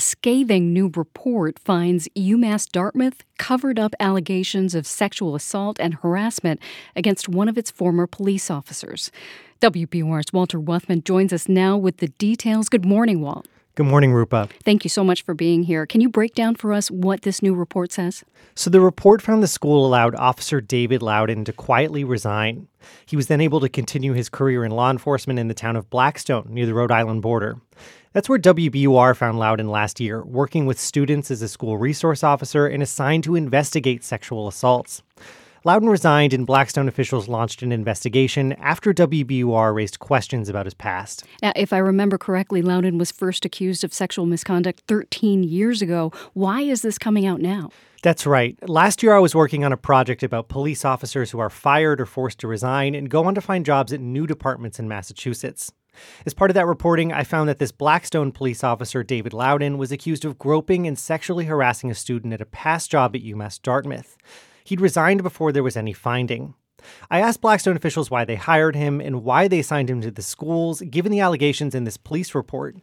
A scathing new report finds UMass Dartmouth covered up allegations of sexual assault and harassment against one of its former police officers. WBUR's Walter Wuthmann joins us now with the details. Good morning, Walt. Good morning, Rupa. Thank you so much for being here. Can you break down for us what this new report says? So, the report found the school allowed Officer David Loudon to quietly resign. He was then able to continue his career in law enforcement in the town of Blackstone near the Rhode Island border. That's where WBUR found Loudon last year, working with students as a school resource officer and assigned to investigate sexual assaults. Loudon resigned, and Blackstone officials launched an investigation after WBUR raised questions about his past. Now, if I remember correctly, Loudon was first accused of sexual misconduct 13 years ago. Why is this coming out now? That's right. Last year, I was working on a project about police officers who are fired or forced to resign and go on to find jobs at new departments in Massachusetts. As part of that reporting, I found that this Blackstone police officer, David Loudon, was accused of groping and sexually harassing a student at a past job at UMass Dartmouth. He'd resigned before there was any finding. I asked Blackstone officials why they hired him and why they assigned him to the schools, given the allegations in this police report.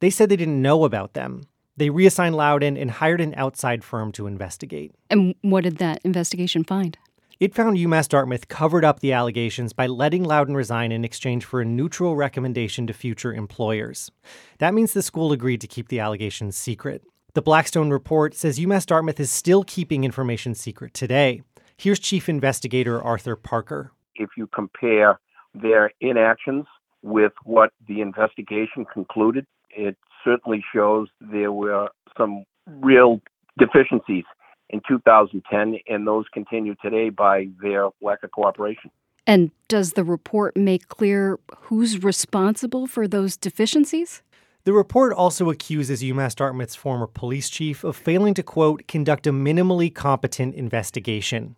They said they didn't know about them. They reassigned Loudon and hired an outside firm to investigate. And what did that investigation find? It found UMass Dartmouth covered up the allegations by letting Loudon resign in exchange for a neutral recommendation to future employers. That means the school agreed to keep the allegations secret. The Blackstone report says UMass Dartmouth is still keeping information secret today. Here's Chief Investigator Arthur Parker. If you compare their inactions with what the investigation concluded, it certainly shows there were some real deficiencies in 2010, and those continue today by their lack of cooperation. And does the report make clear who's responsible for those deficiencies? The report also accuses UMass Dartmouth's former police chief of failing to, quote, conduct a minimally competent investigation.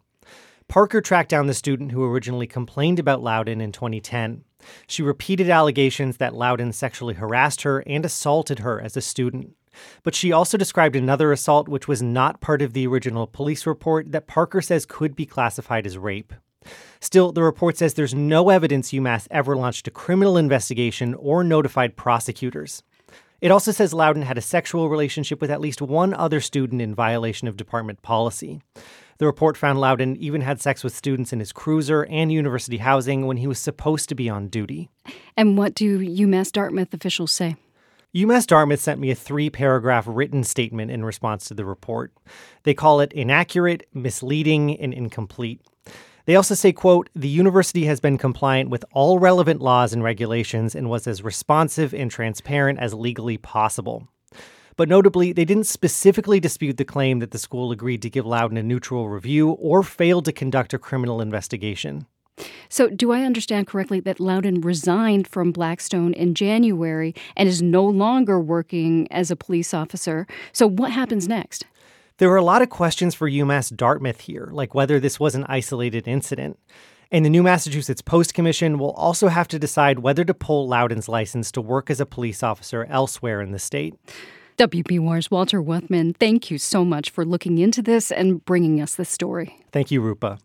Parker tracked down the student who originally complained about Loudon in 2010. She repeated allegations that Loudon sexually harassed her and assaulted her as a student. But she also described another assault, which was not part of the original police report, that Parker says could be classified as rape. Still, the report says there's no evidence UMass ever launched a criminal investigation or notified prosecutors. It also says Loudon had a sexual relationship with at least one other student in violation of department policy. The report found Loudon even had sex with students in his cruiser and university housing when he was supposed to be on duty. And what do UMass Dartmouth officials say? UMass Dartmouth sent me a three paragraph written statement in response to the report. They call it inaccurate, misleading, and incomplete. They also say, quote, the university has been compliant with all relevant laws and regulations and was as responsive and transparent as legally possible. But notably, they didn't specifically dispute the claim that the school agreed to give Loudon a neutral review or failed to conduct a criminal investigation. So, do I understand correctly that Loudon resigned from Blackstone in January and is no longer working as a police officer? So, what happens next? There are a lot of questions for UMass Dartmouth here, like whether this was an isolated incident. And the new Massachusetts Post Commission will also have to decide whether to pull Loudon's license to work as a police officer elsewhere in the state. WBUR's Walter Wuthmann, thank you so much for looking into this and bringing us this story. Thank you, Rupa.